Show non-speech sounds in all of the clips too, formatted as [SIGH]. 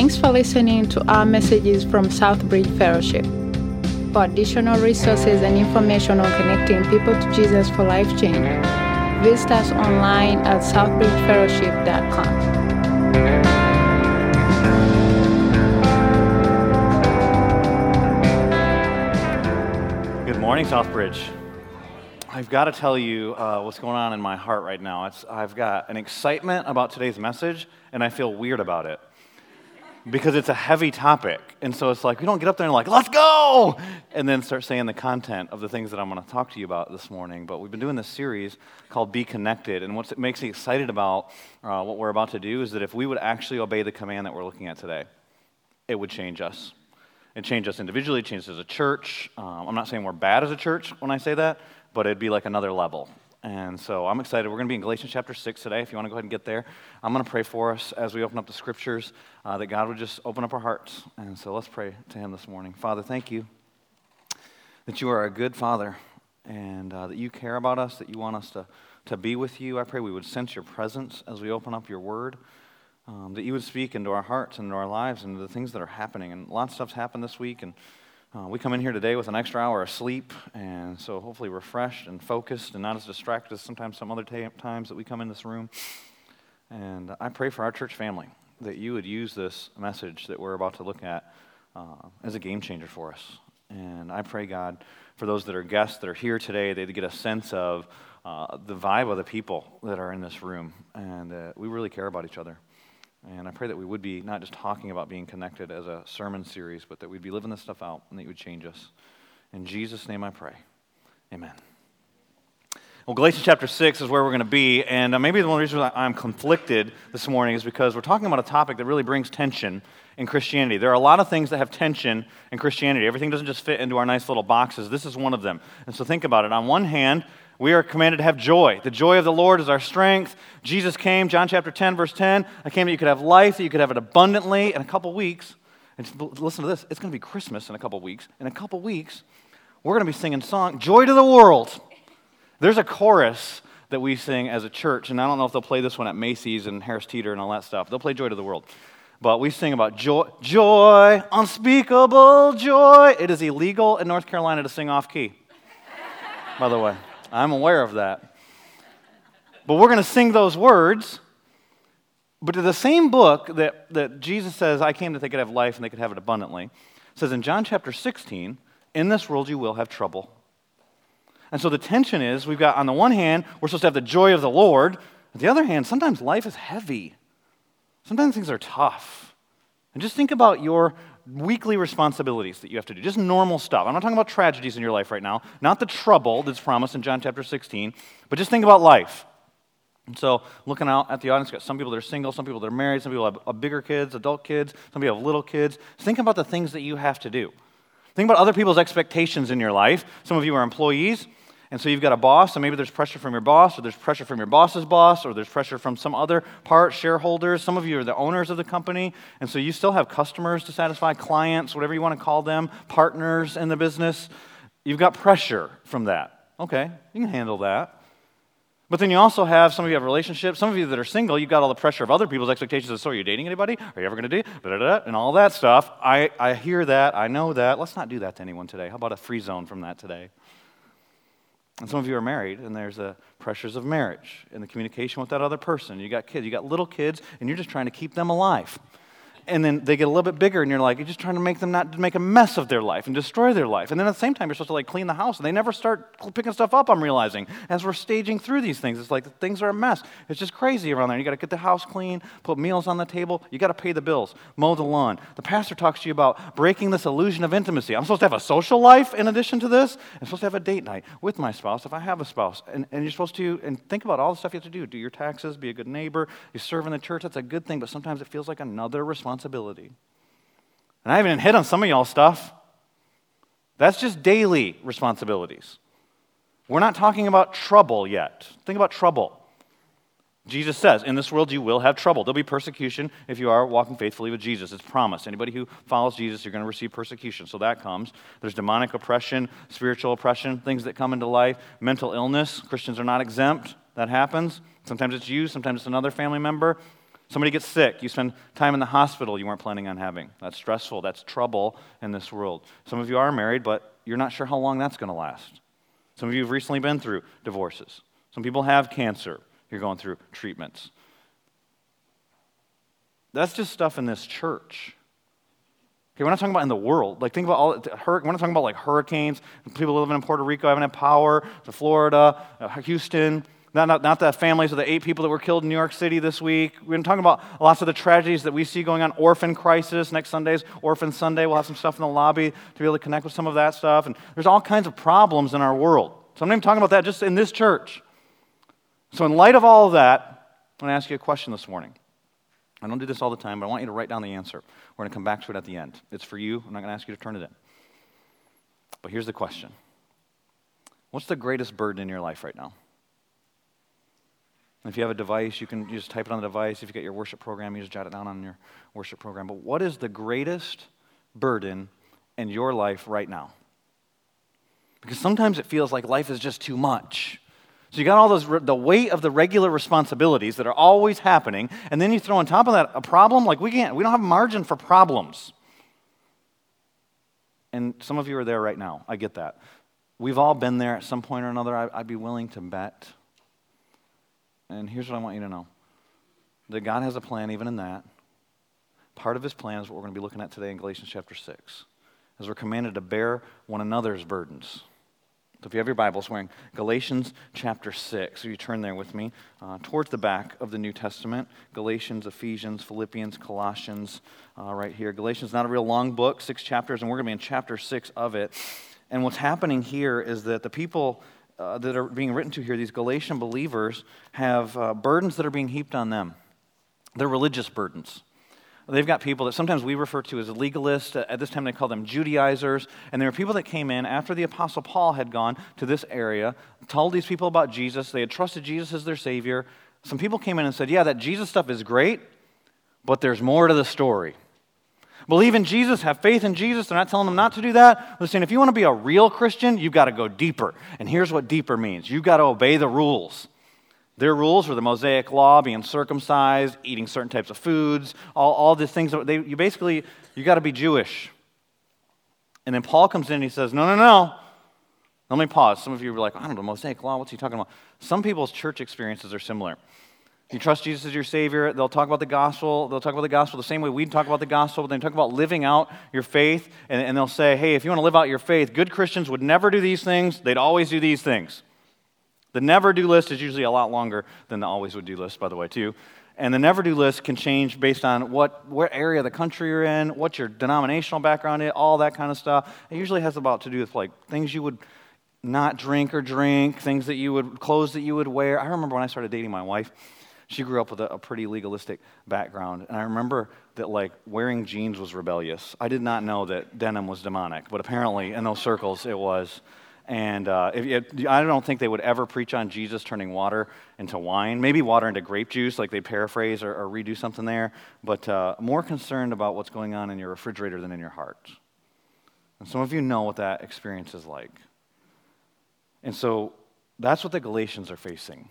Thanks for listening to our messages from Southbridge Fellowship. For additional resources and information on connecting people to Jesus for life change, visit us online at southbridgefellowship.com. Good morning, Southbridge. I've got to tell you uh, what's going on in my heart right now. It's, I've got an excitement about today's message, and I feel weird about it because it's a heavy topic. And so it's like, we don't get up there and like, let's go! And then start saying the content of the things that I'm going to talk to you about this morning. But we've been doing this series called Be Connected. And what makes me excited about uh, what we're about to do is that if we would actually obey the command that we're looking at today, it would change us. It changed us individually, it changed us as a church. Um, I'm not saying we're bad as a church when I say that, but it'd be like another level. And so I'm excited. We're going to be in Galatians chapter 6 today. If you want to go ahead and get there, I'm going to pray for us as we open up the scriptures uh, that God would just open up our hearts. And so let's pray to Him this morning. Father, thank you that you are a good Father and uh, that you care about us, that you want us to, to be with you. I pray we would sense your presence as we open up your word um, that you would speak into our hearts and into our lives and into the things that are happening. And lots of stuff's happened this week, and uh, we come in here today with an extra hour of sleep, and so hopefully refreshed and focused and not as distracted as sometimes some other t- times that we come in this room. And I pray for our church family that you would use this message that we're about to look at uh, as a game changer for us. And I pray, God, for those that are guests that are here today, they get a sense of uh, the vibe of the people that are in this room, and uh, we really care about each other. And I pray that we would be not just talking about being connected as a sermon series, but that we'd be living this stuff out and that you would change us. In Jesus' name I pray. Amen. Well, Galatians chapter 6 is where we're going to be. And uh, maybe the one reason I'm conflicted this morning is because we're talking about a topic that really brings tension in Christianity. There are a lot of things that have tension in Christianity. Everything doesn't just fit into our nice little boxes. This is one of them. And so think about it. On one hand, we are commanded to have joy. The joy of the Lord is our strength. Jesus came, John chapter 10, verse 10. I came that you could have life, that you could have it abundantly in a couple weeks. And listen to this it's going to be Christmas in a couple weeks. In a couple weeks, we're going to be singing song, Joy to the World. There's a chorus that we sing as a church, and I don't know if they'll play this one at Macy's and Harris Teeter and all that stuff. They'll play Joy to the World. But we sing about joy, joy, unspeakable joy. It is illegal in North Carolina to sing off key, by the way. I'm aware of that. But we're going to sing those words. But to the same book that, that Jesus says, I came that they could have life and they could have it abundantly, says in John chapter 16, in this world you will have trouble. And so the tension is we've got, on the one hand, we're supposed to have the joy of the Lord. On the other hand, sometimes life is heavy. Sometimes things are tough. And just think about your weekly responsibilities that you have to do, just normal stuff. I'm not talking about tragedies in your life right now, not the trouble that's promised in John chapter 16, but just think about life. And so, looking out at the audience, got some people that are single, some people that are married, some people have uh, bigger kids, adult kids, some people have little kids. Think about the things that you have to do. Think about other people's expectations in your life. Some of you are employees. And so you've got a boss, and maybe there's pressure from your boss, or there's pressure from your boss's boss, or there's pressure from some other part, shareholders. Some of you are the owners of the company, and so you still have customers to satisfy, clients, whatever you want to call them, partners in the business. You've got pressure from that. Okay, you can handle that. But then you also have some of you have relationships. Some of you that are single, you've got all the pressure of other people's expectations. Of, so, are you dating anybody? Are you ever going to do? Da-da-da, and all that stuff. I, I hear that. I know that. Let's not do that to anyone today. How about a free zone from that today? And some of you are married, and there's the pressures of marriage and the communication with that other person. You got kids, you got little kids, and you're just trying to keep them alive and then they get a little bit bigger, and you're like, you're just trying to make them not make a mess of their life and destroy their life. And then at the same time, you're supposed to like clean the house, and they never start picking stuff up. I'm realizing as we're staging through these things, it's like things are a mess. It's just crazy around there. You got to get the house clean, put meals on the table. You got to pay the bills, mow the lawn. The pastor talks to you about breaking this illusion of intimacy. I'm supposed to have a social life in addition to this. I'm supposed to have a date night with my spouse if I have a spouse, and, and you're supposed to and think about all the stuff you have to do. Do your taxes, be a good neighbor, you serve in the church. That's a good thing, but sometimes it feels like another responsibility. And I haven't hit on some of y'all stuff. That's just daily responsibilities. We're not talking about trouble yet. Think about trouble. Jesus says, In this world you will have trouble. There'll be persecution if you are walking faithfully with Jesus. It's promised. Anybody who follows Jesus, you're going to receive persecution. So that comes. There's demonic oppression, spiritual oppression, things that come into life, mental illness. Christians are not exempt. That happens. Sometimes it's you, sometimes it's another family member. Somebody gets sick. You spend time in the hospital you weren't planning on having. That's stressful. That's trouble in this world. Some of you are married, but you're not sure how long that's going to last. Some of you have recently been through divorces. Some people have cancer. You're going through treatments. That's just stuff in this church. Okay, we're not talking about in the world. Like, think about all, we're not talking about like hurricanes, people living in Puerto Rico haven't had power, to Florida, uh, Houston, not, not, not the families of the eight people that were killed in New York City this week. We're going to talk about lots of the tragedies that we see going on. Orphan crisis. Next Sunday's Orphan Sunday. We'll have some stuff in the lobby to be able to connect with some of that stuff. And there's all kinds of problems in our world. So I'm not even talking about that just in this church. So, in light of all of that, I'm going to ask you a question this morning. I don't do this all the time, but I want you to write down the answer. We're going to come back to it at the end. It's for you. I'm not going to ask you to turn it in. But here's the question What's the greatest burden in your life right now? If you have a device, you can just type it on the device. If you get your worship program, you just jot it down on your worship program. But what is the greatest burden in your life right now? Because sometimes it feels like life is just too much. So you got all those the weight of the regular responsibilities that are always happening, and then you throw on top of that a problem. Like we can't, we don't have margin for problems. And some of you are there right now. I get that. We've all been there at some point or another. I'd be willing to bet and here's what I want you to know that God has a plan even in that. Part of his plan is what we're going to be looking at today in Galatians chapter 6, as we're commanded to bear one another's burdens. So if you have your Bibles, we're in Galatians chapter 6. So you turn there with me uh, towards the back of the New Testament. Galatians, Ephesians, Philippians, Colossians, uh, right here. Galatians is not a real long book, six chapters, and we're going to be in chapter 6 of it. And what's happening here is that the people uh, that are being written to here, these Galatian believers, have uh, burdens that are being heaped on them. They're religious burdens. They've got people that sometimes we refer to as legalists. At this time, they call them Judaizers. And there were people that came in after the Apostle Paul had gone to this area, told these people about Jesus. They had trusted Jesus as their Savior. Some people came in and said, Yeah, that Jesus stuff is great, but there's more to the story. Believe in Jesus, have faith in Jesus. They're not telling them not to do that. They're saying if you want to be a real Christian, you've got to go deeper. And here's what deeper means you've got to obey the rules. Their rules were the Mosaic law, being circumcised, eating certain types of foods, all, all these things. They, you basically, you got to be Jewish. And then Paul comes in and he says, No, no, no. Let me pause. Some of you were like, I don't know, Mosaic law, what's he talking about? Some people's church experiences are similar. You trust Jesus as your Savior. They'll talk about the gospel. They'll talk about the gospel the same way we talk about the gospel. But they talk about living out your faith. And, and they'll say, hey, if you want to live out your faith, good Christians would never do these things. They'd always do these things. The never do list is usually a lot longer than the always would do list, by the way, too. And the never do list can change based on what, what area of the country you're in, what your denominational background is, all that kind of stuff. It usually has about to do with like things you would not drink or drink, things that you would, clothes that you would wear. I remember when I started dating my wife, she grew up with a, a, pretty legalistic background. And I remember that, like, wearing jeans was rebellious. I did not know that denim was demonic, but apparently in those circles it was. And uh, I don't think they would ever preach on Jesus turning water into wine. Maybe water into grape juice, like they paraphrase or, or redo something there. But uh, more concerned about what's going on in your refrigerator than in your heart. And some of you know what that experience is like. And so that's what the Galatians are facing.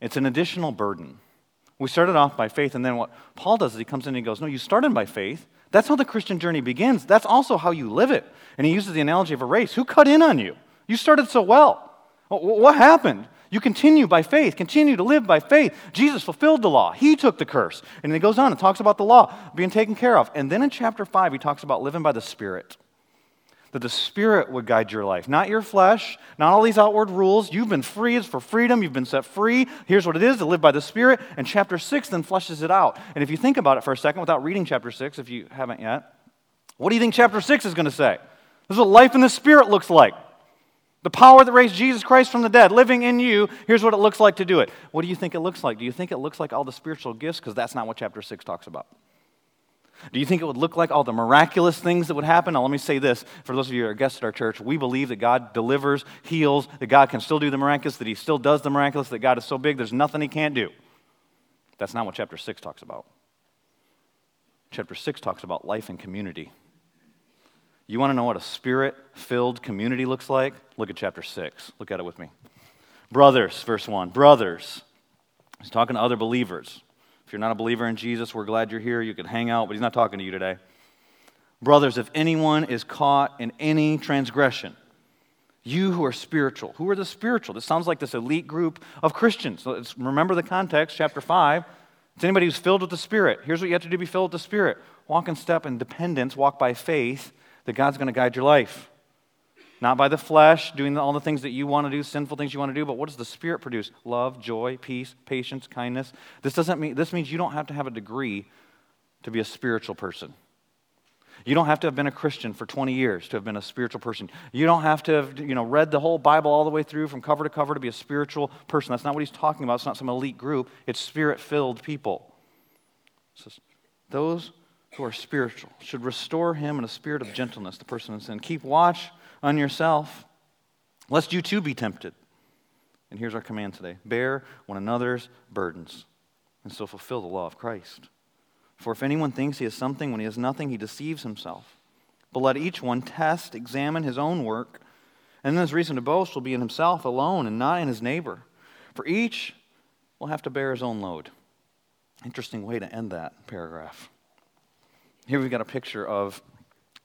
It's an additional burden. We started off by faith, and then what Paul does is he comes in and he goes, No, you started by faith. That's how the Christian journey begins. That's also how you live it. And he uses the analogy of a race. Who cut in on you? You started so well. What happened? You continue by faith, continue to live by faith. Jesus fulfilled the law. He took the curse. And he goes on and talks about the law being taken care of. And then in chapter 5, he talks about living by the Spirit that the Spirit would guide your life, not your flesh, not all these outward rules. You've been free, freed for freedom, you've been set free. Here's what it is to live by the Spirit. And chapter 6 then fleshes it out. And if you think about it for a second without reading chapter 6, if you haven't yet, what do you think chapter 6 is going to say? This is what life in the Spirit looks like. The power that raised Jesus Christ from the dead, living in you, here's what it looks like to do it. What do you think it looks like? Do you think it looks like all the spiritual gifts? Because that's not what chapter 6 talks about. Do you think it would look like all the miraculous things that would happen? Now, let me say this for those of you who are guests at our church, we believe that God delivers, heals, that God can still do the miraculous, that He still does the miraculous, that God is so big there's nothing He can't do. That's not what chapter 6 talks about. Chapter 6 talks about life and community. You want to know what a spirit filled community looks like? Look at chapter 6. Look at it with me. Brothers, verse 1. Brothers. He's talking to other believers you're not a believer in Jesus, we're glad you're here. You can hang out, but he's not talking to you today. Brothers, if anyone is caught in any transgression, you who are spiritual, who are the spiritual? This sounds like this elite group of Christians. So remember the context, chapter 5. It's anybody who's filled with the Spirit. Here's what you have to do be filled with the Spirit walk in step in dependence, walk by faith that God's going to guide your life. Not by the flesh, doing all the things that you want to do, sinful things you want to do, but what does the Spirit produce? Love, joy, peace, patience, kindness. This doesn't mean this means you don't have to have a degree to be a spiritual person. You don't have to have been a Christian for 20 years to have been a spiritual person. You don't have to have you know, read the whole Bible all the way through from cover to cover to be a spiritual person. That's not what he's talking about. It's not some elite group, it's spirit filled people. Those who are spiritual should restore him in a spirit of gentleness, the person in sin. Keep watch on yourself, lest you too be tempted. And here's our command today bear one another's burdens, and so fulfill the law of Christ. For if anyone thinks he has something when he has nothing, he deceives himself. But let each one test, examine his own work, and then his reason to boast will be in himself alone and not in his neighbor. For each will have to bear his own load. Interesting way to end that paragraph. Here we've got a picture of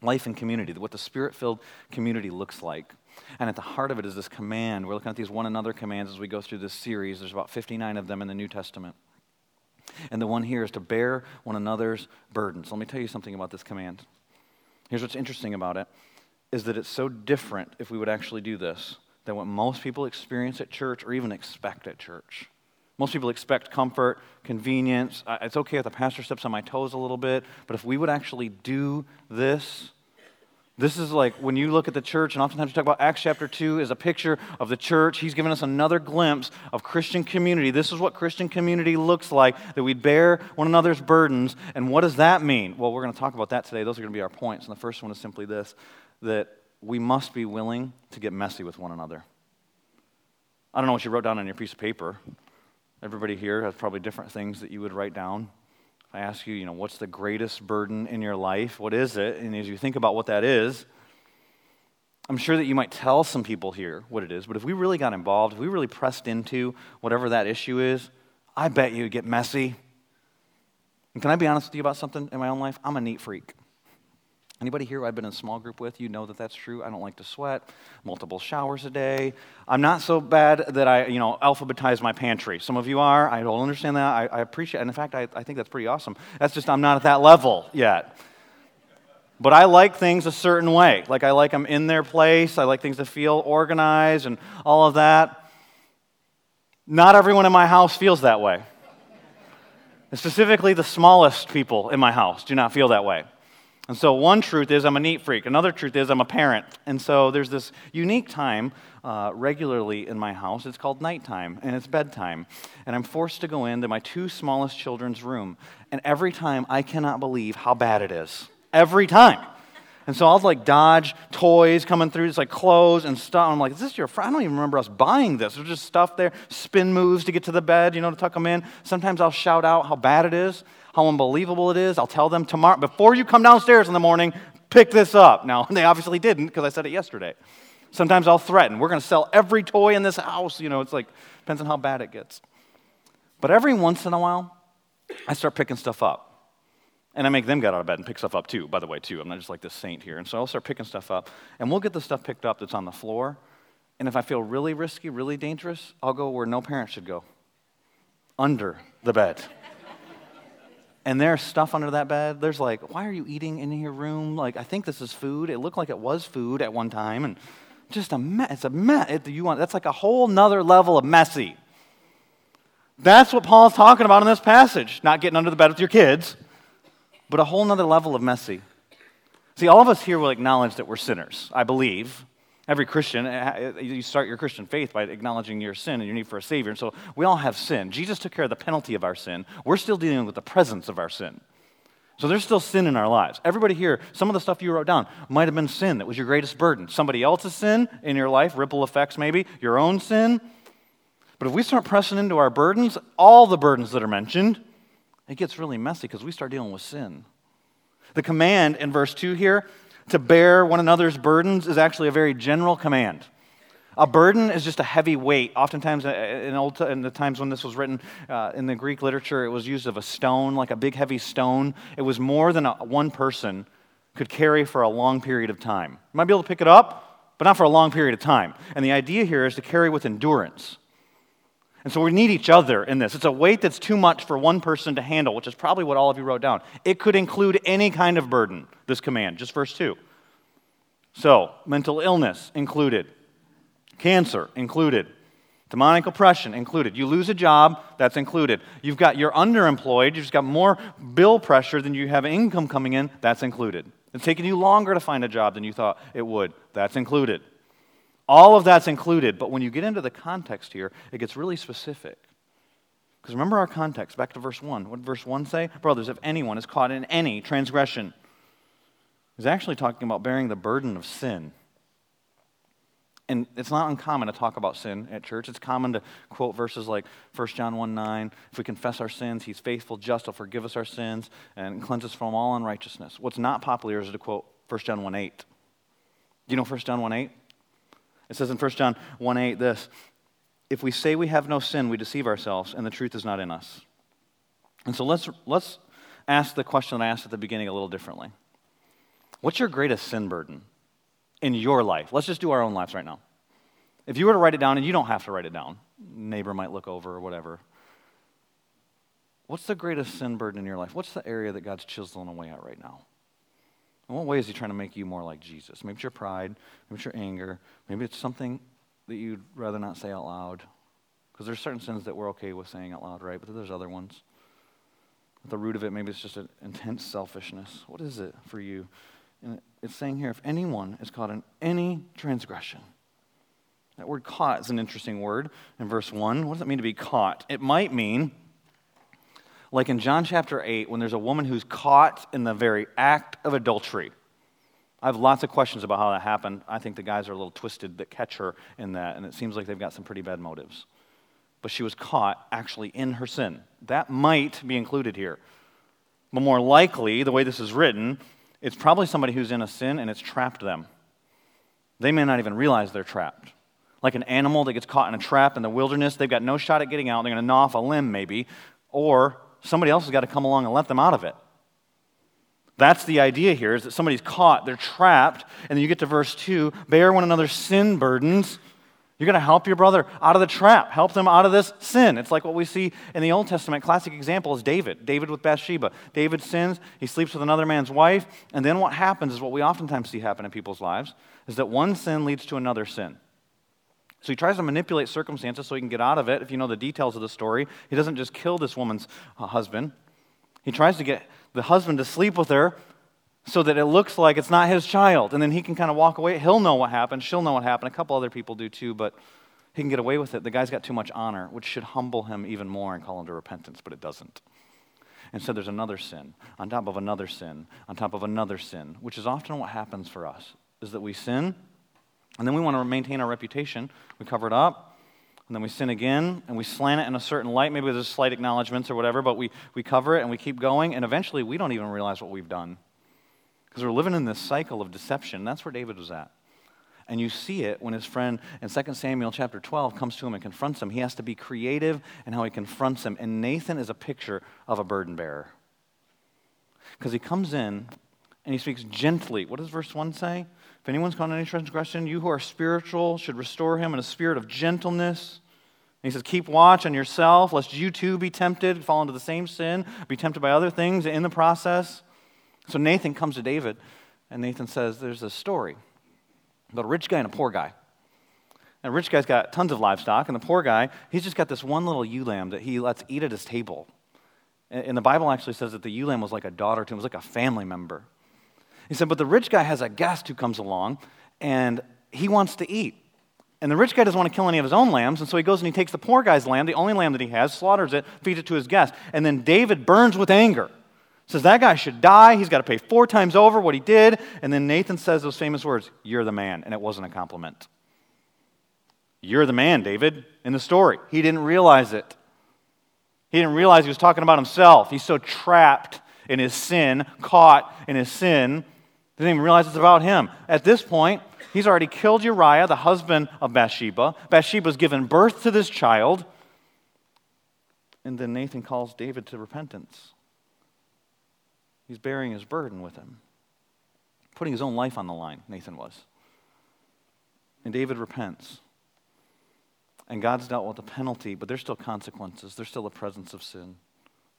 life and community, what the spirit filled community looks like. And at the heart of it is this command. We're looking at these one another commands as we go through this series. There's about 59 of them in the New Testament. And the one here is to bear one another's burdens. Let me tell you something about this command. Here's what's interesting about it is that it's so different if we would actually do this than what most people experience at church or even expect at church. Most people expect comfort, convenience. It's okay if the pastor steps on my toes a little bit, but if we would actually do this, this is like when you look at the church, and oftentimes we talk about Acts chapter 2 is a picture of the church. He's given us another glimpse of Christian community. This is what Christian community looks like, that we bear one another's burdens. And what does that mean? Well, we're going to talk about that today. Those are going to be our points. And the first one is simply this that we must be willing to get messy with one another. I don't know what you wrote down on your piece of paper. Everybody here has probably different things that you would write down. If I ask you, you know, what's the greatest burden in your life? What is it? And as you think about what that is, I'm sure that you might tell some people here what it is, but if we really got involved, if we really pressed into whatever that issue is, I bet you would get messy. And can I be honest with you about something in my own life? I'm a neat freak. Anybody here who I've been in a small group with, you know that that's true. I don't like to sweat, multiple showers a day. I'm not so bad that I, you know, alphabetize my pantry. Some of you are. I don't understand that. I, I appreciate it. And in fact, I, I think that's pretty awesome. That's just, I'm not at that level yet. But I like things a certain way. Like I like them in their place. I like things to feel organized and all of that. Not everyone in my house feels that way. Specifically, the smallest people in my house do not feel that way. And so, one truth is I'm a neat freak. Another truth is I'm a parent. And so, there's this unique time uh, regularly in my house. It's called nighttime, and it's bedtime. And I'm forced to go into my two smallest children's room. And every time, I cannot believe how bad it is. Every time. And so I'll like dodge toys coming through, just like clothes and stuff. I'm like, is this your friend? I don't even remember us buying this. There's just stuff there, spin moves to get to the bed, you know, to tuck them in. Sometimes I'll shout out how bad it is how unbelievable it is. I'll tell them tomorrow, before you come downstairs in the morning, pick this up. Now, [LAUGHS] they obviously didn't because I said it yesterday. Sometimes I'll threaten, we're going to sell every toy in this house. You know, it's like, depends on how bad it gets. But every once in a while, I start picking stuff up. And I make them get out of bed and pick stuff up too, by the way, too. I'm not just like this saint here. And so I'll start picking stuff up. And we'll get the stuff picked up that's on the floor. And if I feel really risky, really dangerous, I'll go where no parent should go under the bed and there's stuff under that bed. There's like, why are you eating in your room? Like, I think this is food. It looked like it was food at one time, and just a mess. It's a mess. It, you want that's like a whole nother level of messy. That's what Paul's talking about in this passage. Not getting under the bed with your kids, but a whole nother level of messy. See, all of us here will acknowledge that we're sinners, I believe. Every Christian, eh, eh, you start your Christian faith by acknowledging your sin and your need for a Savior. And so we all have sin. Jesus took care of the penalty of our sin. We're still dealing with the presence of our sin. So there's still sin in our lives. Everybody here, some of the stuff you wrote down might have been sin that was your greatest burden. Somebody else's sin in your life, ripple effects maybe, your own sin. But if we start pressing into our burdens, all the burdens that are mentioned, it gets really messy because we start dealing with sin. The command in verse 2 here to bear one another's burdens is actually a very general command. A burden is just a heavy weight. Oftentimes, uh, in, old, in the times when this was written uh, in the Greek literature, it was used of a stone, like a big heavy stone. It was more than a, one person could carry for a long period of time. You might be able to pick it up, but not for a long period of time. And the idea here is to carry with endurance. And so we need each other in this. It's a weight that's too much for one person to handle, which is probably what all of you wrote down. It could include any kind of burden, this command, just verse 2. So, mental illness included, cancer included, demonic oppression included. You lose a job, that's included. You've got, you're underemployed, you've just got more bill pressure than you have income coming in, that's included. It's taking you longer to find a job than you thought it would, that's included. All of that's included, but when you get into the context here, it gets really specific. Because remember our context, back to verse 1. What did verse 1 say? Brothers, if anyone is caught in any transgression, he's actually talking about bearing the burden of sin. And it's not uncommon to talk about sin at church. It's common to quote verses like 1 John 1 9. If we confess our sins, he's faithful, just, to forgive us our sins and cleanse us from all unrighteousness. What's not popular is to quote 1 John 1 8. Do you know 1 John 1 8? It says in 1 John 1 8 this If we say we have no sin, we deceive ourselves, and the truth is not in us. And so let's, let's ask the question that I asked at the beginning a little differently. What's your greatest sin burden in your life? Let's just do our own lives right now. If you were to write it down, and you don't have to write it down, neighbor might look over or whatever. What's the greatest sin burden in your life? What's the area that God's chiseling away at right now? In what way is he trying to make you more like Jesus? Maybe it's your pride, maybe it's your anger, maybe it's something that you'd rather not say out loud. Because there's certain sins that we're okay with saying out loud, right? But there's other ones. At the root of it, maybe it's just an intense selfishness. What is it for you? And it's saying here, if anyone is caught in any transgression, that word caught is an interesting word in verse 1. What does it mean to be caught? It might mean like in John chapter 8, when there's a woman who's caught in the very act of adultery. I have lots of questions about how that happened. I think the guys are a little twisted that catch her in that, and it seems like they've got some pretty bad motives. But she was caught actually in her sin. That might be included here. But more likely, the way this is written, it's probably somebody who's in a sin and it's trapped them. They may not even realize they're trapped. Like an animal that gets caught in a trap in the wilderness, they've got no shot at getting out. They're going to gnaw off a limb, maybe. Or somebody else has got to come along and let them out of it. That's the idea here is that somebody's caught, they're trapped, and then you get to verse 2 bear one another's sin burdens. You're going to help your brother out of the trap, help them out of this sin. It's like what we see in the Old Testament. Classic example is David. David with Bathsheba. David sins, he sleeps with another man's wife, and then what happens is what we oftentimes see happen in people's lives is that one sin leads to another sin. So he tries to manipulate circumstances so he can get out of it. If you know the details of the story, he doesn't just kill this woman's uh, husband. He tries to get the husband to sleep with her so that it looks like it's not his child. And then he can kind of walk away. He'll know what happened. She'll know what happened. A couple other people do too, but he can get away with it. The guy's got too much honor, which should humble him even more and call him to repentance, but it doesn't. And so there's another sin on top of another sin on top of another sin, which is often what happens for us, is that we sin and then we want to maintain our reputation. We cover it up. And then we sin again and we slant it in a certain light. Maybe there's slight acknowledgments or whatever, but we, we cover it and we keep going. And eventually we don't even realize what we've done. Because we're living in this cycle of deception. That's where David was at. And you see it when his friend in 2 Samuel chapter 12 comes to him and confronts him. He has to be creative in how he confronts him. And Nathan is a picture of a burden bearer. Because he comes in and he speaks gently. What does verse 1 say? If anyone's caught in any transgression, you who are spiritual should restore him in a spirit of gentleness. And he says, Keep watch on yourself, lest you too be tempted, fall into the same sin, be tempted by other things in the process. So Nathan comes to David, and Nathan says, There's a story about a rich guy and a poor guy. And the rich guy's got tons of livestock, and the poor guy, he's just got this one little ewe lamb that he lets eat at his table. And the Bible actually says that the ewe lamb was like a daughter to him, it was like a family member. He said, But the rich guy has a guest who comes along and he wants to eat. And the rich guy doesn't want to kill any of his own lambs, and so he goes and he takes the poor guy's lamb, the only lamb that he has, slaughters it, feeds it to his guest. And then David burns with anger. Says that guy should die. He's got to pay four times over what he did. And then Nathan says those famous words, You're the man. And it wasn't a compliment. You're the man, David, in the story. He didn't realize it. He didn't realize he was talking about himself. He's so trapped in his sin, caught in his sin, doesn't even realize it's about him. At this point, He's already killed Uriah, the husband of Bathsheba. Bathsheba's given birth to this child. And then Nathan calls David to repentance. He's bearing his burden with him, putting his own life on the line, Nathan was. And David repents. And God's dealt with the penalty, but there's still consequences. There's still a presence of sin.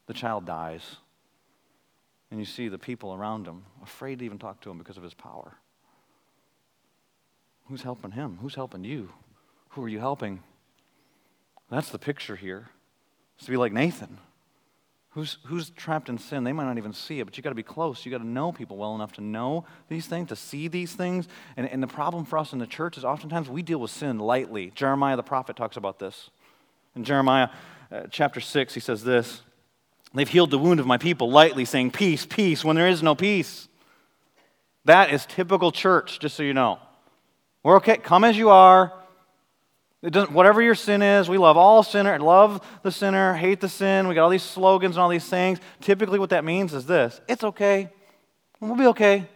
The child dies. And you see the people around him afraid to even talk to him because of his power. Who's helping him? Who's helping you? Who are you helping? That's the picture here. It's to be like Nathan. Who's, who's trapped in sin? They might not even see it, but you got to be close. You got to know people well enough to know these things, to see these things. And, and the problem for us in the church is oftentimes we deal with sin lightly. Jeremiah the prophet talks about this. In Jeremiah uh, chapter 6, he says this They've healed the wound of my people lightly, saying, Peace, peace, when there is no peace. That is typical church, just so you know. We're okay. Come as you are. It doesn't, whatever your sin is, we love all sinner, love the sinner, hate the sin. We got all these slogans and all these things. Typically, what that means is this it's okay. We'll be okay.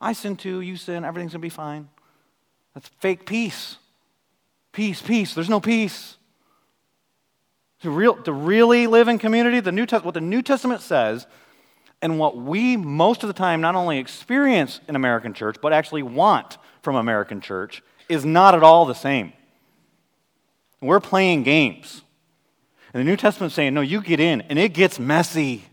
I sin too, you sin, everything's going to be fine. That's fake peace. Peace, peace. There's no peace. To, real, to really live in community, the New Test, what the New Testament says, and what we most of the time not only experience in American church, but actually want from American church, is not at all the same. We're playing games. And the New Testament's saying, no, you get in, and it gets messy.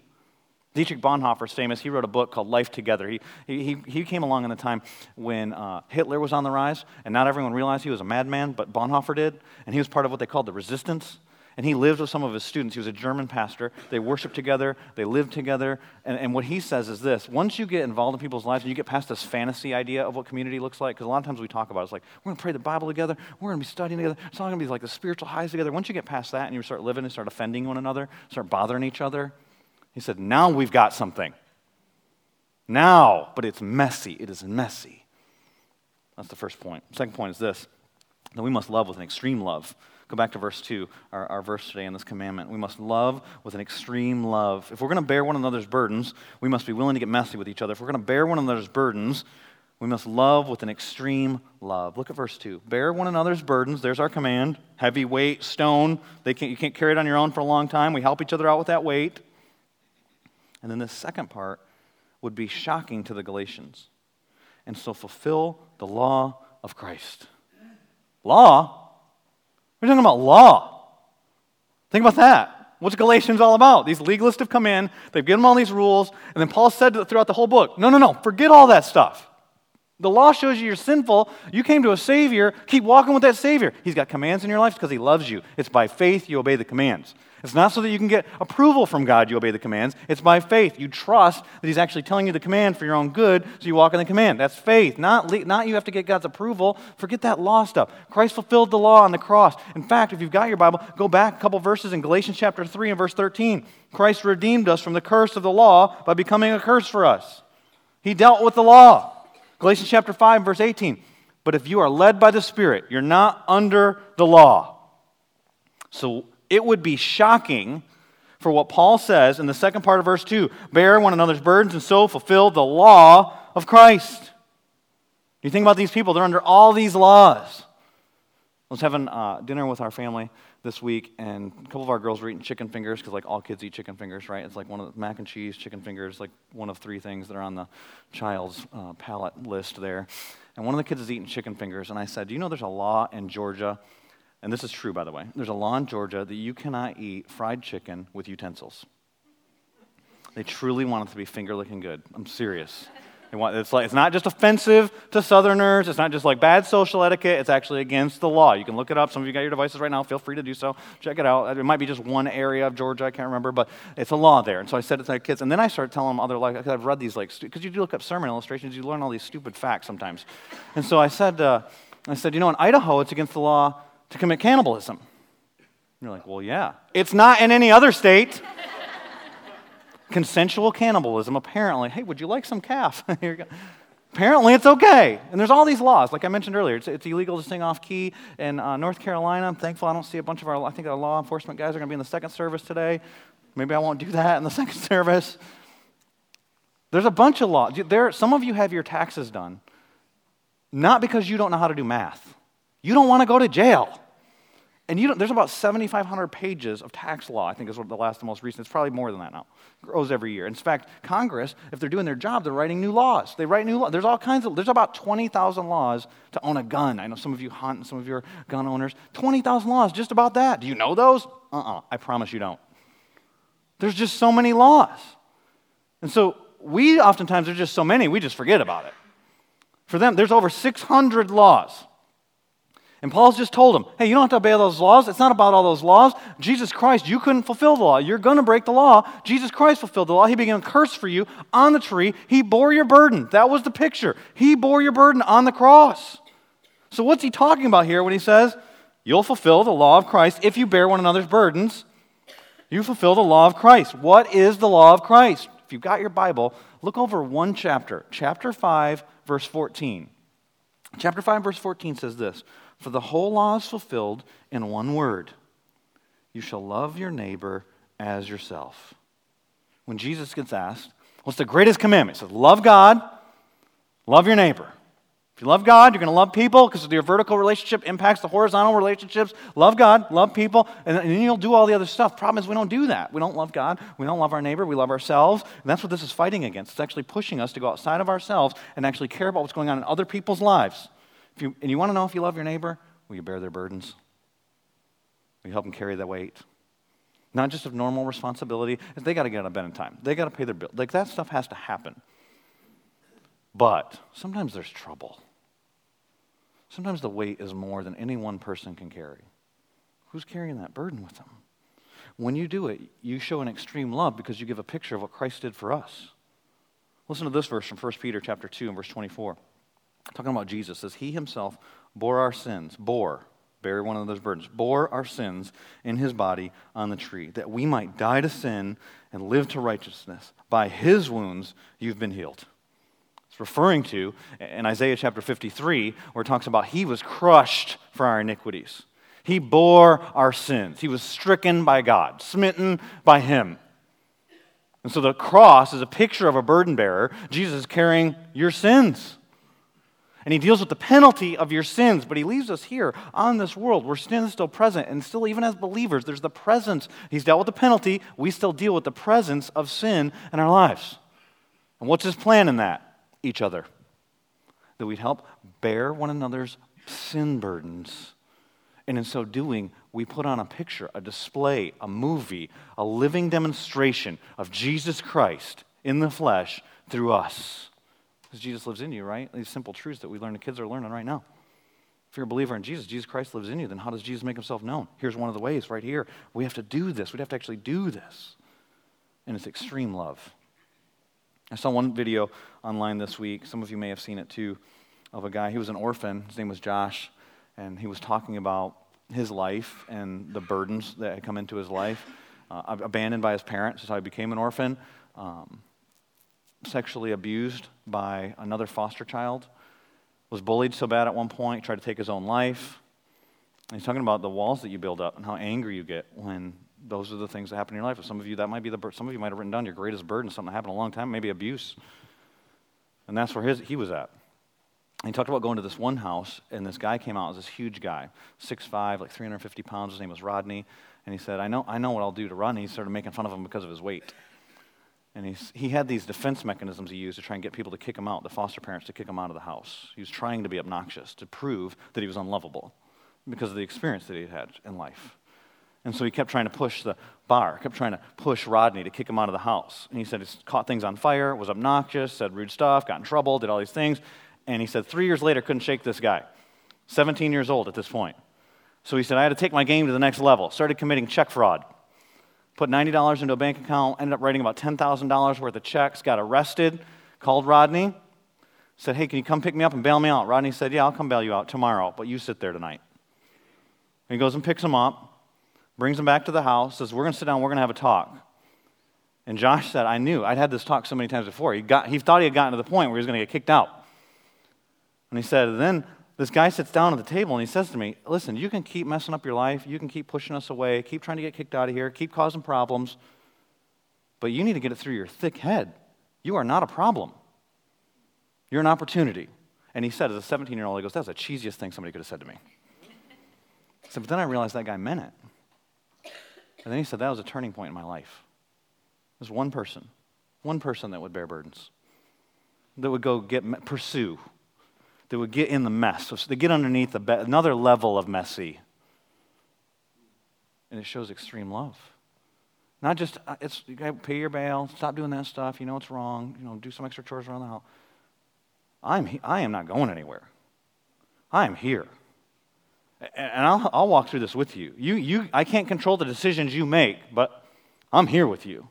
Dietrich Bonhoeffer's famous. He wrote a book called Life Together. He, he, he came along in the time when uh, Hitler was on the rise, and not everyone realized he was a madman, but Bonhoeffer did. And he was part of what they called the resistance and he lived with some of his students. He was a German pastor. They worshiped together, they lived together. And, and what he says is this once you get involved in people's lives and you get past this fantasy idea of what community looks like, because a lot of times we talk about it, it's like, we're going to pray the Bible together, we're going to be studying together, it's all going to be like the spiritual highs together. Once you get past that and you start living and start offending one another, start bothering each other, he said, now we've got something. Now, but it's messy. It is messy. That's the first point. Second point is this that we must love with an extreme love. Go back to verse 2, our, our verse today in this commandment. We must love with an extreme love. If we're going to bear one another's burdens, we must be willing to get messy with each other. If we're going to bear one another's burdens, we must love with an extreme love. Look at verse 2. Bear one another's burdens. There's our command. Heavy weight, stone. They can't, you can't carry it on your own for a long time. We help each other out with that weight. And then the second part would be shocking to the Galatians. And so fulfill the law of Christ. Law? We're talking about law. Think about that. What's Galatians all about? These legalists have come in, they've given them all these rules, and then Paul said throughout the whole book no, no, no, forget all that stuff. The law shows you you're sinful. You came to a Savior. Keep walking with that Savior. He's got commands in your life because He loves you. It's by faith you obey the commands. It's not so that you can get approval from God you obey the commands. It's by faith. You trust that He's actually telling you the command for your own good, so you walk in the command. That's faith. Not, not you have to get God's approval. Forget that law stuff. Christ fulfilled the law on the cross. In fact, if you've got your Bible, go back a couple verses in Galatians chapter 3 and verse 13. Christ redeemed us from the curse of the law by becoming a curse for us. He dealt with the law. Galatians chapter 5, verse 18. But if you are led by the Spirit, you're not under the law. So it would be shocking for what Paul says in the second part of verse 2 bear one another's burdens and so fulfill the law of Christ. You think about these people, they're under all these laws. I was having uh, dinner with our family this week, and a couple of our girls were eating chicken fingers because, like, all kids eat chicken fingers, right? It's like one of the mac and cheese, chicken fingers, like one of three things that are on the child's uh, palate list there. And one of the kids is eating chicken fingers, and I said, Do you know there's a law in Georgia and this is true, by the way, there's a law in Georgia that you cannot eat fried chicken with utensils. They truly want it to be finger licking good. I'm serious. Want, it's, like, it's not just offensive to Southerners. It's not just like bad social etiquette. It's actually against the law. You can look it up. Some of you got your devices right now. Feel free to do so. Check it out. It might be just one area of Georgia. I can't remember, but it's a law there. And so I said it to my kids. And then I started telling them other, like, I've read these, like, because you do look up sermon illustrations, you learn all these stupid facts sometimes. And so I said, uh, I said, you know, in Idaho, it's against the law to commit cannibalism. You're like, well, yeah. It's not in any other state. Consensual cannibalism, apparently. Hey, would you like some calf? [LAUGHS] Here you go. Apparently, it's okay. And there's all these laws. Like I mentioned earlier, it's, it's illegal to sing off key in uh, North Carolina. I'm thankful I don't see a bunch of our, I think our law enforcement guys are going to be in the second service today. Maybe I won't do that in the [LAUGHS] second service. There's a bunch of laws. There, some of you have your taxes done Not because you don't know how to do math. You don't want to go to jail. And you there's about 7,500 pages of tax law, I think is the last, the most recent. It's probably more than that now. It grows every year. In fact, Congress, if they're doing their job, they're writing new laws. They write new laws. There's all kinds of, there's about 20,000 laws to own a gun. I know some of you hunt and some of you are gun owners. 20,000 laws just about that. Do you know those? Uh-uh, I promise you don't. There's just so many laws. And so we oftentimes, there's just so many, we just forget about it. For them, there's over 600 laws. And Paul's just told them, hey, you don't have to obey those laws. It's not about all those laws. Jesus Christ, you couldn't fulfill the law. You're going to break the law. Jesus Christ fulfilled the law. He began a curse for you on the tree. He bore your burden. That was the picture. He bore your burden on the cross. So, what's he talking about here when he says, you'll fulfill the law of Christ if you bear one another's burdens? You fulfill the law of Christ. What is the law of Christ? If you've got your Bible, look over one chapter, chapter 5, verse 14. Chapter 5, verse 14 says this For the whole law is fulfilled in one word you shall love your neighbor as yourself. When Jesus gets asked, What's the greatest commandment? He says, Love God, love your neighbor. If you love God, you're going to love people because your vertical relationship impacts the horizontal relationships. Love God, love people, and then you'll do all the other stuff. Problem is, we don't do that. We don't love God. We don't love our neighbor. We love ourselves. And that's what this is fighting against. It's actually pushing us to go outside of ourselves and actually care about what's going on in other people's lives. You, and you want to know if you love your neighbor? Will you bear their burdens? Will you help them carry that weight? Not just of normal responsibility. They got to get out of bed in time. They got to pay their bill. Like that stuff has to happen. But sometimes there's trouble. Sometimes the weight is more than any one person can carry. Who's carrying that burden with them? When you do it, you show an extreme love because you give a picture of what Christ did for us. Listen to this verse from 1 Peter chapter 2 and verse 24. Talking about Jesus, says, He himself bore our sins, bore, bear one of those burdens, bore our sins in his body on the tree, that we might die to sin and live to righteousness. By his wounds you've been healed It's referring to in Isaiah chapter 53, where it talks about he was crushed for our iniquities. He bore our sins. He was stricken by God, smitten by him. And so the cross is a picture of a burden bearer. Jesus carrying your sins. And he deals with the penalty of your sins, but he leaves us here on this world where sin is still present. And still, even as believers, there's the presence. He's dealt with the penalty. We still deal with the presence of sin in our lives. And what's his plan in that? each other, that we'd help bear one another's sin burdens. And in so doing, we put on a picture, a display, a movie, a living demonstration of Jesus Christ in the flesh through us. Because Jesus lives in you, right? These simple truths that we learn, the kids are learning right now. If you're a believer in Jesus, Jesus Christ lives in you, then how does Jesus make himself known? Here's one of the ways right here. We have to do this. We'd have to actually do this. And it's extreme love. I saw one video online this week. Some of you may have seen it too, of a guy. He was an orphan. His name was Josh, and he was talking about his life and the burdens that had come into his life. Uh, abandoned by his parents, is how he became an orphan. Um, sexually abused by another foster child. Was bullied so bad at one point, tried to take his own life. And he's talking about the walls that you build up and how angry you get when those are the things that happen in your life. Some of you, that might be the some of you might have written down your greatest burden, something that happened a long time, maybe abuse. And that's where his, he was at. And he talked about going to this one house, and this guy came out as this huge guy, 6'5, like 350 pounds. His name was Rodney. And he said, I know, I know what I'll do to Rodney. He started making fun of him because of his weight. And he's, he had these defense mechanisms he used to try and get people to kick him out, the foster parents to kick him out of the house. He was trying to be obnoxious, to prove that he was unlovable because of the experience that he had had in life. And so he kept trying to push the bar, kept trying to push Rodney to kick him out of the house. And he said he caught things on fire, was obnoxious, said rude stuff, got in trouble, did all these things. And he said three years later, couldn't shake this guy. 17 years old at this point. So he said, I had to take my game to the next level. Started committing check fraud. Put $90 into a bank account, ended up writing about $10,000 worth of checks, got arrested, called Rodney, said, Hey, can you come pick me up and bail me out? Rodney said, Yeah, I'll come bail you out tomorrow, but you sit there tonight. And he goes and picks him up brings him back to the house, says, We're going to sit down, we're going to have a talk. And Josh said, I knew. I'd had this talk so many times before. He, got, he thought he had gotten to the point where he was going to get kicked out. And he said, Then this guy sits down at the table and he says to me, Listen, you can keep messing up your life. You can keep pushing us away, keep trying to get kicked out of here, keep causing problems. But you need to get it through your thick head. You are not a problem. You're an opportunity. And he said, as a 17 year old, he goes, That's the cheesiest thing somebody could have said to me. I said, But then I realized that guy meant it. And then he said, That was a turning point in my life. There's one person, one person that would bear burdens, that would go get, pursue, that would get in the mess, so they get underneath be- another level of messy. And it shows extreme love. Not just, uh, it's, you gotta pay your bail, stop doing that stuff, you know it's wrong, you know, do some extra chores around the house. I'm, I am not going anywhere. I am here. And I'll, I'll walk through this with you. You, you. I can't control the decisions you make, but I'm here with you.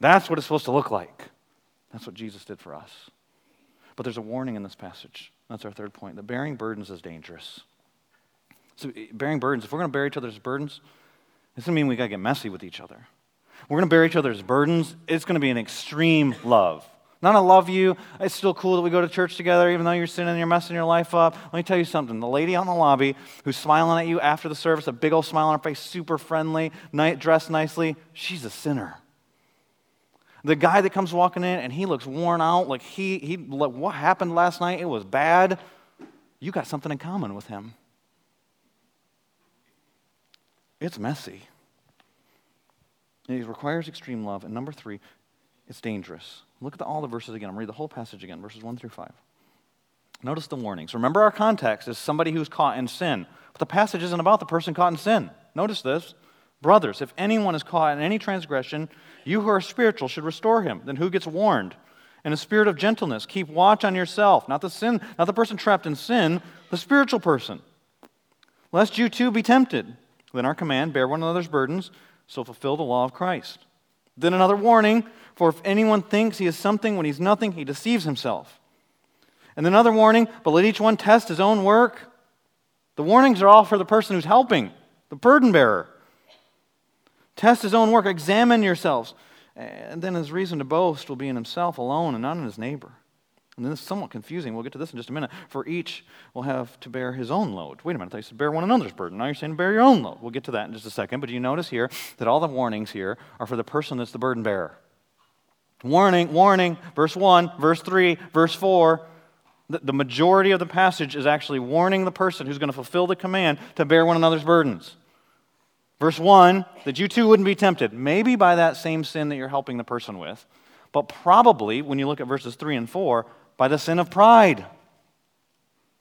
That's what it's supposed to look like. That's what Jesus did for us. But there's a warning in this passage. That's our third point. The bearing burdens is dangerous. So, eh, bearing burdens, if we're going to bear each other's burdens, it doesn't mean we got to get messy with each other. We're going to bear each other's burdens. It's going to be an extreme love. Not I love you. It's still cool that we go to church together, even though you're sinning and you're messing your life up. Let me tell you something. The lady on the lobby who's smiling at you after the service, a big old smile on her face, super friendly, night, dressed nicely, she's a sinner. The guy that comes walking in and he looks worn out, like he, he like, what happened last night? It was bad. You got something in common with him. It's messy. It requires extreme love. And number three, it's dangerous. Look at the, all the verses again. I'm read the whole passage again, verses 1 through 5. Notice the warnings. Remember, our context is somebody who's caught in sin. But the passage isn't about the person caught in sin. Notice this. Brothers, if anyone is caught in any transgression, you who are spiritual should restore him. Then who gets warned? In a spirit of gentleness, keep watch on yourself, not the sin, not the person trapped in sin, the spiritual person. Lest you too be tempted. Then our command, bear one another's burdens, so fulfill the law of Christ. Then another warning, for if anyone thinks he is something when he's nothing, he deceives himself. And another warning, but let each one test his own work. The warnings are all for the person who's helping, the burden bearer. Test his own work, examine yourselves. And then his reason to boast will be in himself alone and not in his neighbor. And this is somewhat confusing. We'll get to this in just a minute. For each will have to bear his own load. Wait a minute. I said bear one another's burden. Now you're saying bear your own load. We'll get to that in just a second. But you notice here that all the warnings here are for the person that's the burden bearer. Warning, warning, verse 1, verse 3, verse 4. The, the majority of the passage is actually warning the person who's going to fulfill the command to bear one another's burdens. Verse 1, that you too wouldn't be tempted, maybe by that same sin that you're helping the person with, but probably, when you look at verses 3 and 4, by the sin of pride.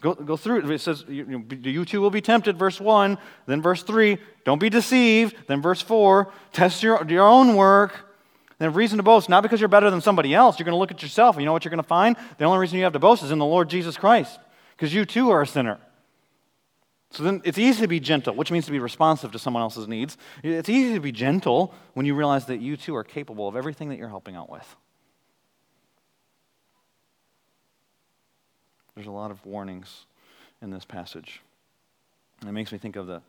Go, go through it. It says, you, you too will be tempted, verse 1. Then verse 3, don't be deceived. Then verse 4, test your, your own work. Then reason to boast, not because you're better than somebody else. You're going to look at yourself, and you know what you're going to find? The only reason you have to boast is in the Lord Jesus Christ, because you too are a sinner. So then it's easy to be gentle, which means to be responsive to someone else's needs. It's easy to be gentle when you realize that you too are capable of everything that you're helping out with. There's a lot of warnings in this passage. And it makes me think of the,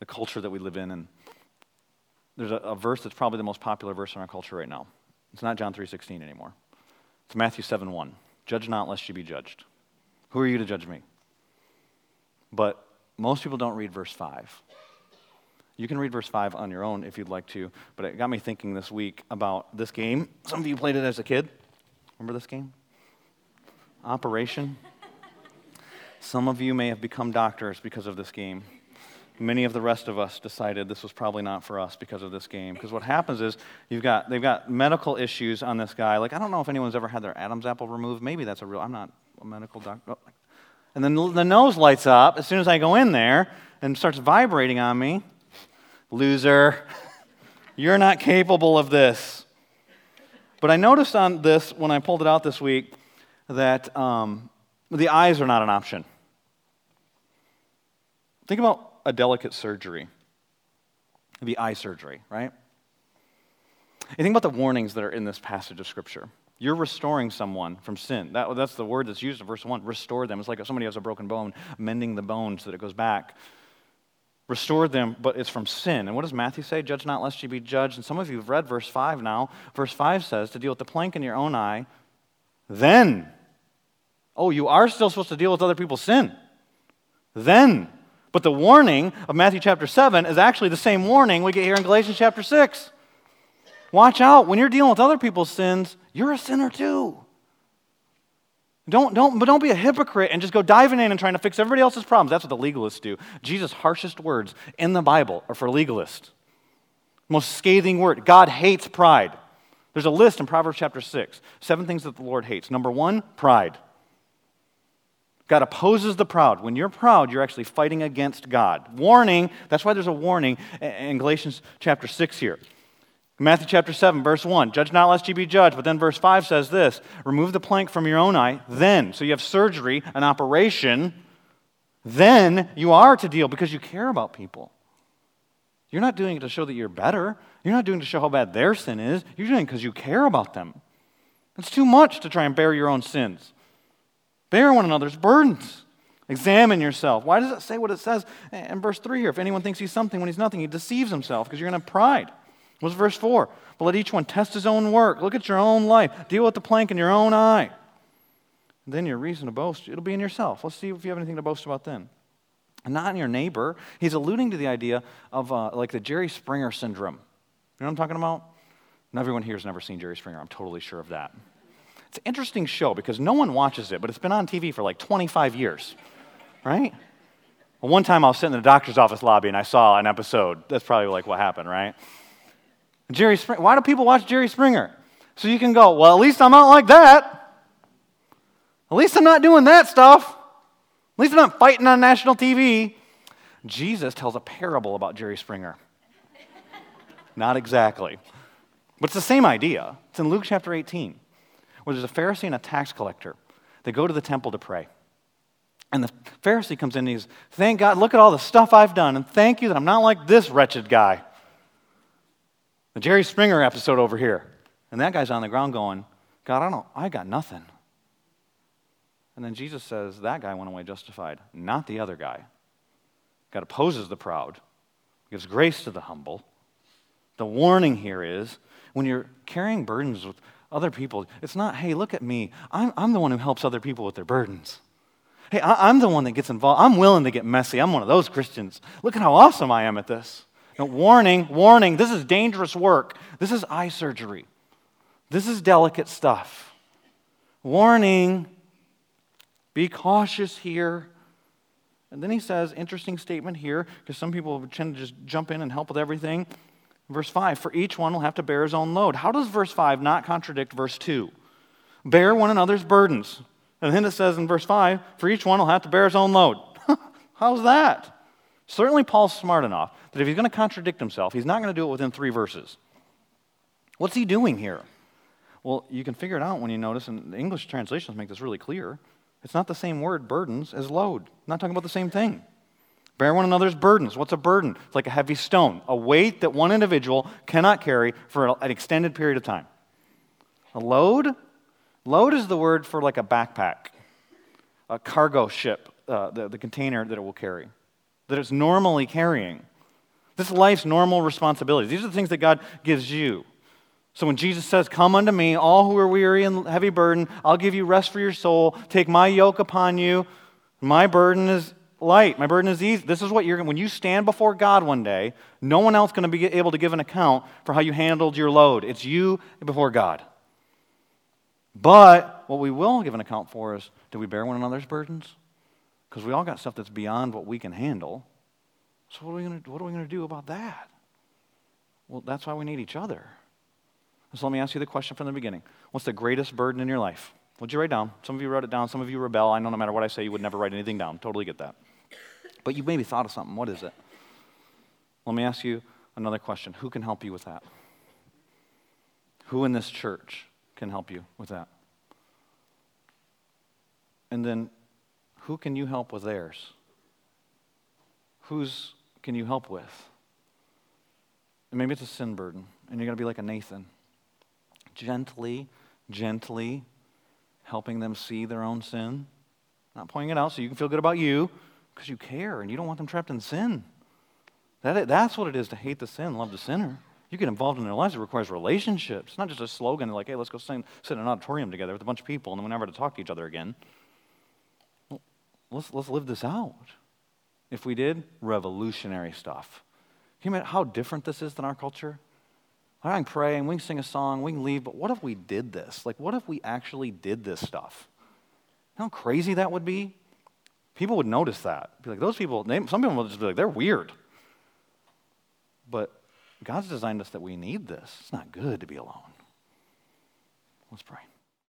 the culture that we live in. And there's a, a verse that's probably the most popular verse in our culture right now. It's not John 3.16 anymore. It's Matthew 7.1. Judge not lest you be judged. Who are you to judge me? But most people don't read verse 5. You can read verse 5 on your own if you'd like to, but it got me thinking this week about this game. Some of you played it as a kid. Remember this game? Operation. Some of you may have become doctors because of this game. Many of the rest of us decided this was probably not for us because of this game. Because what happens is you've got they've got medical issues on this guy. Like I don't know if anyone's ever had their Adam's apple removed. Maybe that's a real. I'm not a medical doctor. Oh. And then the nose lights up as soon as I go in there and starts vibrating on me. Loser, [LAUGHS] you're not capable of this. But I noticed on this when I pulled it out this week that um, the eyes are not an option. Think about a delicate surgery, the eye surgery, right? You think about the warnings that are in this passage of Scripture. You're restoring someone from sin. That, that's the word that's used in verse 1. Restore them. It's like if somebody has a broken bone, mending the bone so that it goes back. Restore them, but it's from sin. And what does Matthew say? Judge not lest you be judged. And some of you have read verse 5 now. Verse 5 says to deal with the plank in your own eye, then. Oh, you are still supposed to deal with other people's sin. Then. But the warning of Matthew chapter 7 is actually the same warning we get here in Galatians chapter 6. Watch out. When you're dealing with other people's sins, you're a sinner too. Don't, don't, but don't be a hypocrite and just go diving in and trying to fix everybody else's problems. That's what the legalists do. Jesus' harshest words in the Bible are for legalists. Most scathing word God hates pride. There's a list in Proverbs chapter 6 seven things that the Lord hates. Number one, pride. God opposes the proud. When you're proud, you're actually fighting against God. Warning, that's why there's a warning in Galatians chapter 6 here. Matthew chapter 7, verse 1 Judge not lest ye be judged. But then verse 5 says this Remove the plank from your own eye, then. So you have surgery, an operation, then you are to deal because you care about people. You're not doing it to show that you're better. You're not doing it to show how bad their sin is. You're doing it because you care about them. It's too much to try and bear your own sins. Bear one another's burdens. Examine yourself. Why does it say what it says in verse 3 here? If anyone thinks he's something when he's nothing, he deceives himself because you're going to have pride. What's verse 4? But let each one test his own work. Look at your own life. Deal with the plank in your own eye. And then your reason to boast, it'll be in yourself. Let's see if you have anything to boast about then. And not in your neighbor. He's alluding to the idea of uh, like the Jerry Springer syndrome. You know what I'm talking about? Not everyone here has never seen Jerry Springer. I'm totally sure of that. It's an interesting show because no one watches it, but it's been on TV for like 25 years, right? Well, one time I was sitting in the doctor's office lobby and I saw an episode. That's probably like what happened, right? Jerry Springer. Why do people watch Jerry Springer? So you can go, well, at least I'm not like that. At least I'm not doing that stuff. At least I'm not fighting on national TV. Jesus tells a parable about Jerry Springer. not exactly. But it's the same idea. It's in Luke chapter 18 where there's a Pharisee and a tax collector. They go to the temple to pray. And the Pharisee comes in and he's, Thank God, look at all the stuff I've done, and thank you that I'm not like this wretched guy. The Jerry Springer episode over here. And that guy's on the ground going, God, I don't, I got nothing. And then Jesus says, That guy went away justified, not the other guy. God opposes the proud, gives grace to the humble. The warning here is when you're carrying burdens with other people. It's not, hey, look at me. I'm, I'm the one who helps other people with their burdens. Hey, I, am the one that gets involved. I'm willing to get messy. I'm one of those Christians. Look at how awesome I am at this. No, warning, warning. This is dangerous work. This is eye surgery. This is delicate stuff. Warning, be cautious here. And then he says, interesting statement here, because some people tend to just jump in and help with everything. Verse 5 For each one will have to bear his own load. How does verse 5 not contradict verse 2? Bear one another's burdens. And then it says in verse 5 For each one will have to bear his own load. [LAUGHS] How's that? Certainly, Paul's smart enough that if he's going to contradict himself, he's not going to do it within three verses. What's he doing here? Well, you can figure it out when you notice, and the English translations make this really clear. It's not the same word, burdens, as load. I'm not talking about the same thing. Bear one another's burdens. What's a burden? It's like a heavy stone, a weight that one individual cannot carry for an extended period of time. A load? Load is the word for like a backpack, a cargo ship, uh, the, the container that it will carry, that it's normally carrying. This life's normal responsibilities. These are the things that God gives you. So when Jesus says, Come unto me, all who are weary and heavy burden, I'll give you rest for your soul. Take my yoke upon you. My burden is light. My burden is easy. This is what you're when you stand before God one day, no one else going to be able to give an account for how you handled your load. It's you before God. But what we will give an account for is do we bear one another's burdens? Because we all got stuff that's beyond what we can handle. So what are we going to, do about that? Well, that's why we need each other. So let me ask you the question from the beginning. What's the greatest burden in your life? What'd you write down? Some of you wrote it down. Some of you rebel. I know no matter what I say, you would never write anything down. Totally get that. But you maybe thought of something. What is it? Let me ask you another question. Who can help you with that? Who in this church can help you with that? And then, who can you help with theirs? Whose can you help with? And maybe it's a sin burden, and you're going to be like a Nathan. Gently, gently helping them see their own sin, not pointing it out so you can feel good about you, because you care and you don't want them trapped in sin. That, that's what it is to hate the sin, love the sinner. You get involved in their lives, it requires relationships. Not just a slogan like, hey, let's go sing, sit in an auditorium together with a bunch of people and then we're never to talk to each other again. Let's, let's live this out. If we did, revolutionary stuff. Can you imagine how different this is than our culture? I can pray and we can sing a song, we can leave, but what if we did this? Like, what if we actually did this stuff? how crazy that would be? People would notice that. Be like, those people, they, some people would just be like, they're weird. But God's designed us that we need this. It's not good to be alone. Let's pray.